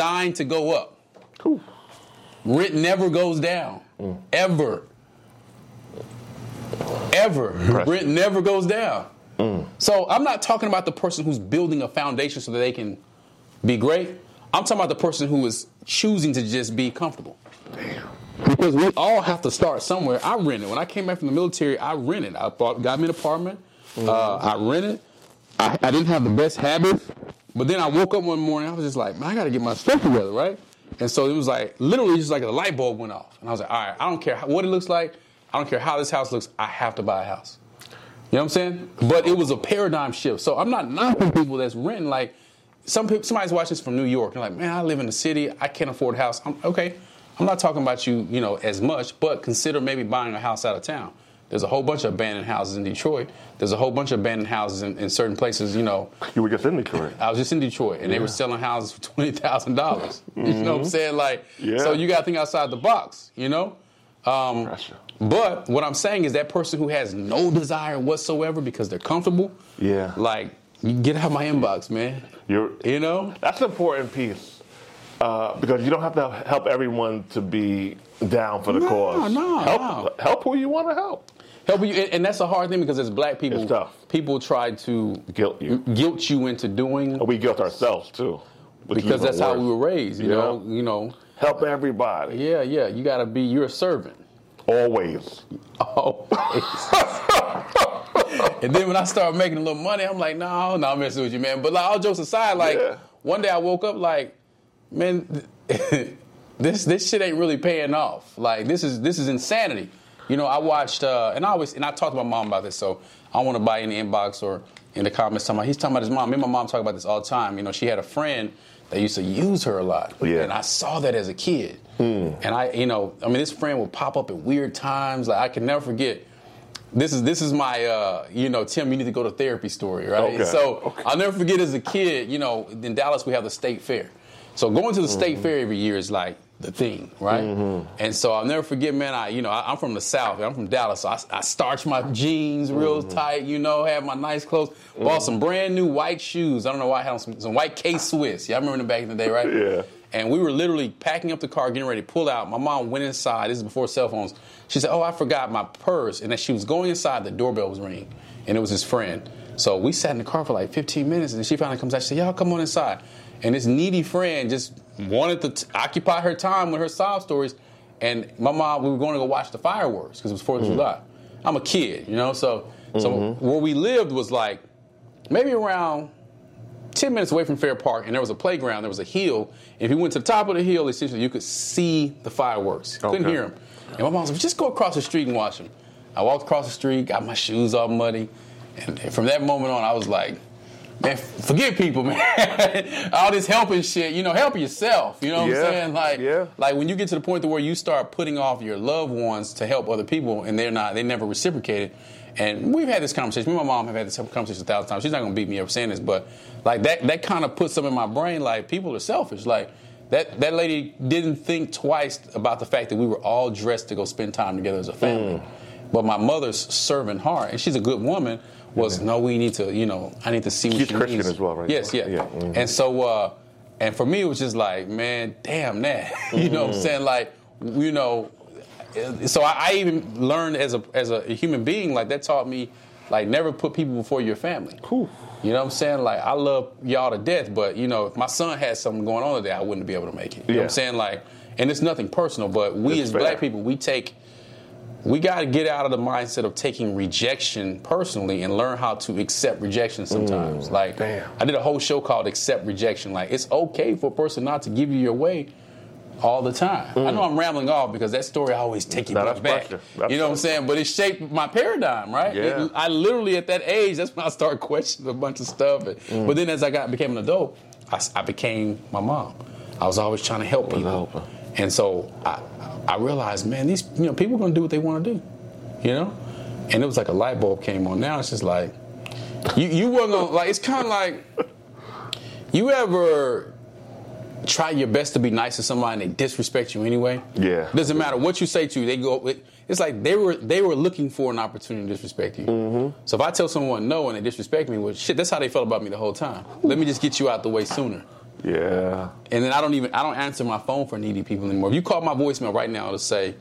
designed to go up. Rent never goes down. Mm. Ever. Ever. Rent never goes down. Mm. So I'm not talking about the person who's building a foundation so that they can be great. I'm talking about the person who is choosing to just be comfortable. Because we all have to start somewhere. I rented. When I came back from the military, I rented. I bought, got me an apartment. Mm. Uh, I rented. I, I didn't have the best habits. But then I woke up one morning, I was just like, man, I got to get my stuff together, right? And so it was like, literally just like a light bulb went off. And I was like, all right, I don't care what it looks like. I don't care how this house looks. I have to buy a house. You know what I'm saying? But it was a paradigm shift. So I'm not knocking people that's renting. Like some people, somebody's watching this from New York. and like, man, I live in the city. I can't afford a house. I'm, okay, I'm not talking about you, you know, as much. But consider maybe buying a house out of town. There's a whole bunch of abandoned houses in Detroit. There's a whole bunch of abandoned houses in, in certain places. You know, You were just in Detroit. I was just in Detroit, and they were selling houses for twenty thousand dollars. You know what I'm saying? Like, Yeah. so you got to think outside the box. You know. Um, Pressure. but what I'm saying is that person who has no desire whatsoever because they're comfortable. Yeah. Like, you get out of my inbox, man. You're, You know. That's an important piece uh, because you don't have to help everyone to be down for the No, cause. no, help, no. help who you want to help. And and that's a hard thing because as black people, It's tough. people try to Guilt you. guilt you into doing We guilt ourselves too. which is because even that's how worse. we were raised. You Yeah. know. You know. Help everybody. Yeah, yeah. You got to be. You're a servant. Always. Always. and then when I started making a little money, I'm like, no, no, I'm messing with you, man. But like, all jokes aside, like Yeah. one day I woke up like, man, this this shit ain't really paying off. Like this is this is insanity. You know, I watched uh, and I always and I talked to my mom about this, so I don't want to buy in the inbox or in the comments talking about he's talking about his mom. Me and my mom talk about this all the time. You know, she had a friend that used to use her a lot. Yeah. And I saw that as a kid. And I, you know, I mean, this friend would pop up at weird times. Like I can never forget. This is this is my, uh, you know, Tim. You need to go to therapy story, right? Okay. So Okay. I'll never forget as a kid. You know, in Dallas we have the state fair. So going to the state Mm-hmm. fair every year is like the thing, right? And so I'll never forget, man. I, you know, I, I'm from the South. I'm from Dallas, so I, I starched my jeans real Mm-hmm. tight. You know, had my nice clothes. Bought some brand new white shoes. I don't know why I had some, some white K Swiss. Yeah, I remember them back in the day, right? Yeah. And we were literally packing up the car, getting ready to pull out. My mom went inside. This is before cell phones. She said, "Oh, I forgot my purse." And as she was going inside, the doorbell was ringing, and it was his friend. So we sat in the car for like 15 minutes, and then she finally comes out. She said, "Y'all come on inside." And this needy friend just wanted to t- occupy her time with her sob stories. And my mom, we were going to go watch the fireworks because it was Fourth of mm-hmm. July. I'm a kid, you know. So, so mm-hmm. where we lived was like maybe around 10 minutes away from Fair Park, and there was a playground, there was a hill. If you went to the top of the hill, essentially, you could see the fireworks. Couldn't hear them. And my mom said, just go across the street and watch them. I walked across the street, got my shoes all muddy. And from that moment on, I was like, man, forget people, man. all this helping shit, you know, help yourself. You know what Yeah, I'm saying? Like, yeah. like when you get to the point to where you start putting off your loved ones to help other people, and they're not, they never reciprocated. And we've had this conversation. Me and my mom have had this conversation a thousand times. She's not gonna beat me up saying this, but like that, that kind of puts something in my brain. Like people are selfish. Like that, that lady didn't think twice about the fact that we were all dressed to go spend time together as a family. Mm. But my mother's servant heart, and she's a good woman, was no, we need to, you know, I need to see what She's she Christian needs. as well, right? Yes, yeah. Yeah, mhm. And so, uh, and for me, it was just like, man, damn that. you know what I'm saying? Like, you know, so I, I even learned as a as a human being, like that taught me, like never put people before your family. Whew. You know what I'm saying? Like I love y'all to death, but you know, if my son had something going on today, I wouldn't be able to make it. You know what I'm saying? Like, and it's nothing personal, but we It's as fair. black people, we take we got to get out of the mindset of taking rejection personally and learn how to accept rejection sometimes. like, damn. I did a whole show called Accept Rejection. Like, it's okay for a person not to give you your way all the time. I know I'm rambling off because that story I always take it No, back. pressure. You know what I'm saying? But it shaped my paradigm, right? Yeah. It- I literally at that age, that's when I started questioning a bunch of stuff. Mm. But then as I got became an adult, I became my mom. I was always trying to help people. And so I, I realized, man, these you know people are gonna do what they want to do, you know. And it was like a light bulb came on. Now it's just like you you weren't gonna like. It's kind of like you ever try your best to be nice to somebody and they disrespect you anyway. Yeah. Doesn't matter what you say to, you. they go. it- It's like they were they were looking for an opportunity to disrespect you. Mm-hmm. So if I tell someone no and they disrespect me, well, shit, that's how they felt about me the whole time. Let me just get you out the way sooner. Yeah. And then I don't even I don't answer my phone for needy people anymore. If you call my voicemail right now, it'll say,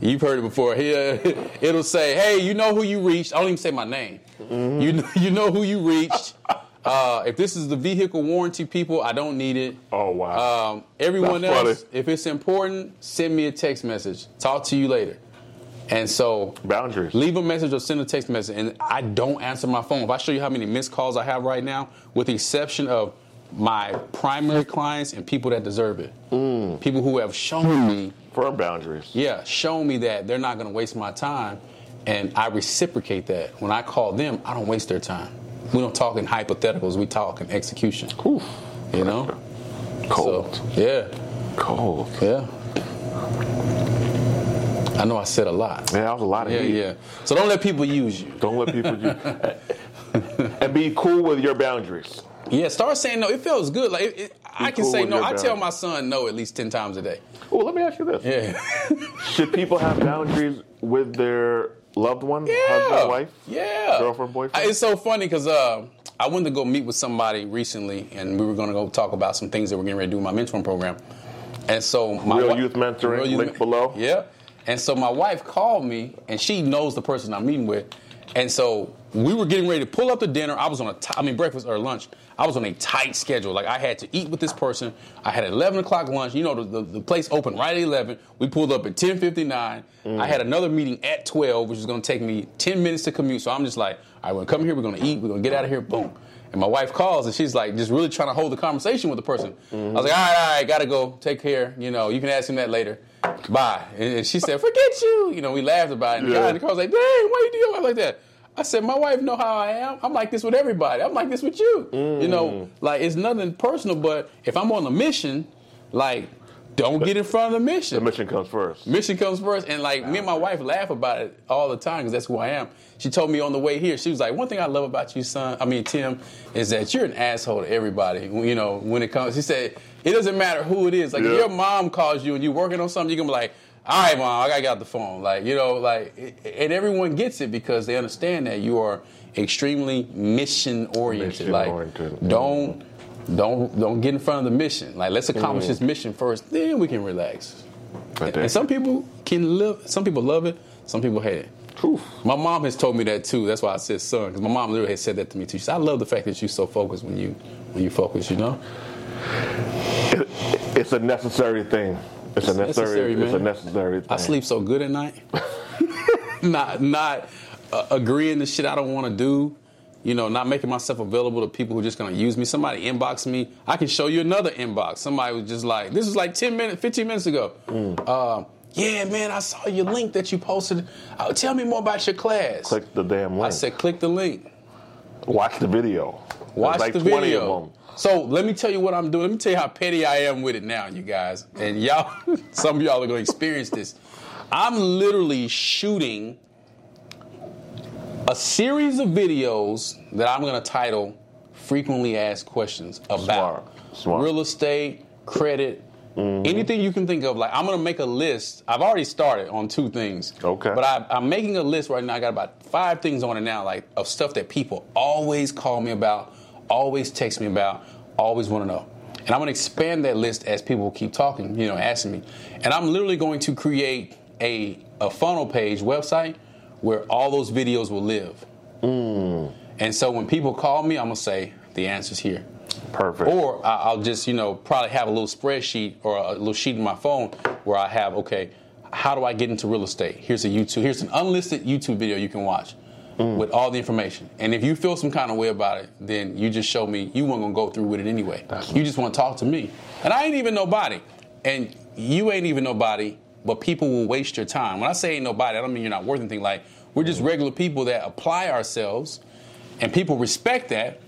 you've heard it before. Here, it'll say, hey, you know who you reached. I don't even say my name. Mm-hmm. You know, you know who you reached. Uh, if this is the vehicle warranty people, I don't need it. Oh, wow. Um, everyone That's else, funny. if it's important, send me a text message. Talk to you later. And so Boundaries. leave a message or send a text message. And I don't answer my phone. If I show you how many missed calls I have right now, with the exception of my primary clients and people that deserve it, Mm. people who have shown me, Firm boundaries. yeah, shown me that they're not going to waste my time, and I reciprocate that. When I call them, I don't waste their time. We don't talk in hypotheticals. We talk in execution. Oof. You know. Cold. So yeah, Cold. yeah. I know I said a lot. Yeah, that was a lot of Yeah, heat. yeah. So don't let people use you. Don't let people use and be cool with your boundaries. Yeah, start saying no. It feels good. Like it, it, I can cool say no. I tell my son no at least ten times a day. Well, let me ask you this: Yeah, Should people have boundaries with their loved one, yeah, husband, wife? yeah, Girlfriend, boyfriend? It's so funny because uh, I went to go meet with somebody recently, and we were going to go talk about some things that we're getting ready to do in my mentoring program. And so my Real Youth Mentoring, Real Youth link Men- below. Yeah. And so my wife called me, and she knows the person I'm meeting with. And so we were getting ready to pull up to dinner. I was on a, t- I mean breakfast or lunch. I was on a tight schedule. Like I had to eat with this person. I had 11 o'clock lunch. You know the, the, the place opened right at 11. We pulled up at 10:59. I had another meeting at 12, which was going to take me 10 minutes to commute. So I'm just like, all right, we're come here. We're gonna eat. We're gonna get out of here. Boom. And my wife calls, and she's like, just really trying to hold the conversation with the person. I was like, all right, all right, gotta go. Take care. You know, you can ask him that later. Bye. And, and she said, forget you. You know, we laughed about it. And the Yeah. guy in the car was like, dang, why you do doing like that? I said, my wife know how I am. I'm like this with everybody. I'm like this with you. You know, mm. like it's nothing personal, but if I'm on a mission, like, don't get in front of the mission. The mission comes first. Mission comes first, and like me and my wife laugh about it all the time because that's who I am. She told me on the way here, she was like, "One thing I love about you, son, I mean Tim, is that you're an asshole to everybody. You know, when it comes, she said it doesn't matter who it is. Like Yeah. if your mom calls you and you're working on something, you're gonna be like." All right, mom, I gotta get out the phone. Like, you know, like, and everyone gets it because they understand that you are extremely mission oriented. Like, Mission-oriented. don't, don't, don't get in front of the mission. Like, let's accomplish Mm. this mission first, then we can relax. Right And some people can live. Some people love it. Some people hate it. Oof. My mom has told me that too. That's why I said son, because my mom literally has said that to me too. She said, "I love the fact that you're so focused when you when you focus." You know. It- it's a necessary thing. It's, a necessary. necessary, it's a necessary thing. I sleep so good at night. not not uh, agreeing to shit I don't want to do. You know, not making myself available to people who are just gonna use me. Somebody inbox me. I can show you another inbox. Somebody was just like, this was like 10 minutes, 15 minutes ago. Mm. Uh, yeah, man, I saw your link that you posted. Uh, tell me more about your class. Click the damn link. I said, click the link. Watch the video. Watch like the 20 video. So let me tell you what I'm doing. Let me tell you how petty I am with it now, you guys. And y'all, some of y'all are going to experience this. I'm literally shooting a series of videos that I'm going to title "Frequently Asked Questions" about Smart. Smart. real estate, credit, mm-hmm. anything you can think of. Like I'm going to make a list. I've already started on two things. Okay. But I, I'm making a list right now. I got about five things on it now, like of stuff that people always call me about, always text me about, always want to know. And I'm going to expand that list as people keep talking, you know, asking me. And I'm literally going to create a, a funnel page website where all those videos will live. Mm. And so when people call me, I'm going to say, the answer's here. Perfect. Or I'll just, you know, probably have a little spreadsheet or a little sheet in my phone where I have, okay, how do I get into real estate? Here's a YouTube, here's an unlisted YouTube video you can watch Mm. with all the information. And if you feel some kind of way about it, then you just show me you weren't gonna go through with it anyway. you just want to talk to me. And I ain't even nobody. And you ain't even nobody, but people will waste your time. When I say ain't nobody, I don't mean you're not worth anything. Like, we're just regular people that apply ourselves, and people respect that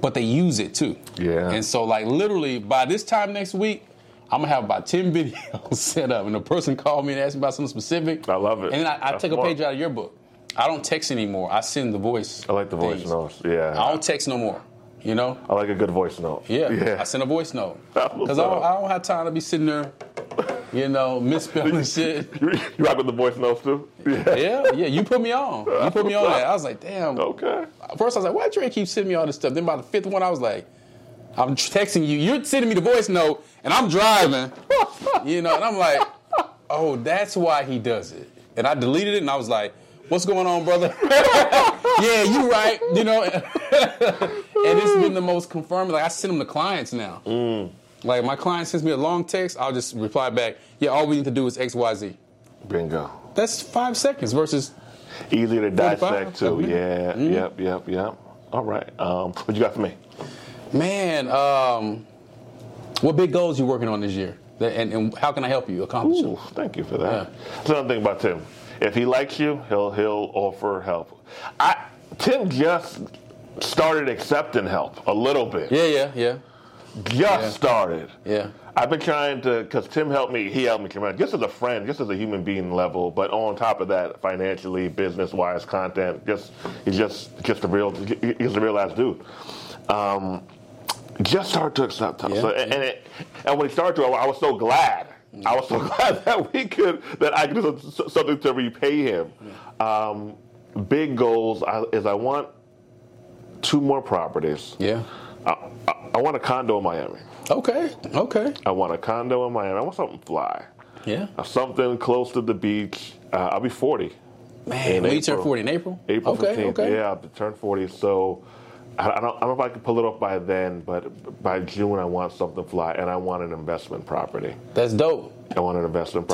but they use it too. Yeah. And so, like, literally, by this time next week, I'm gonna have about 10 videos set up. And the person called me and asked me about something specific. I love it. And then I, I take a page out of your book. I don't text anymore. I send the voice. I like the voice things. notes. Yeah. I don't text no more. You know? I like a good voice note. Yeah. Yeah. I send a voice note. Because I, don't- I don't have time to be sitting there, you know, misspelling shit. You, you rock with the voice notes too? Yeah. Yeah, yeah, you put me on. You put me on that. I was like, damn. Okay. First, I was like, why Dre keep sending me all this stuff? Then by the fifth one, I was like, I'm texting you. You're sending me the voice note, and I'm driving. you know, and I'm like, oh, that's why he does it. And I deleted it, and I was like, what's going on, brother? yeah, you right. You know, and it's been the most confirming. Like I send them to clients now. Like my client sends me a long text, I'll just reply back. Yeah, all we need to do is X, Y, Z. Bingo. That's five seconds versus Easier to 45, dissect too. Yeah. Yep. Yep. Yep. All right. Um, what you got for me? man. Um, what big goals you working on this year, and, and how can I help you accomplish Ooh, them? thank you for that. That's another thing about Tim. If he likes you, he'll he'll offer help. I Tim just started accepting help a little bit. Yeah, yeah, yeah, Just Yeah. started. yeah. I've been trying to, because Tim helped me. He helped me come out just as a friend, just as a human being level. But on top of that, financially, business wise, content, just he's just just a real he's a real ass dude. Um, just started to accept help. Yeah. So, and, and, it, and when he started to, I was so glad. I was so glad that we could that I could do something to repay him. Um, big goals I, is I want two more properties. Yeah. I, I, I want a condo in Miami. Okay. Okay. I want a condo in Miami. I want something fly. Yeah. Uh, Something close to the beach. Uh, I'll be 40. Man, when you turn. 40 in April? April okay, 15th. Okay. Yeah, I'll turn 40. So I, I, don't, I don't know if I can pull it off by then, but by June, I want something fly, and I want an investment property. That's dope. I want an investment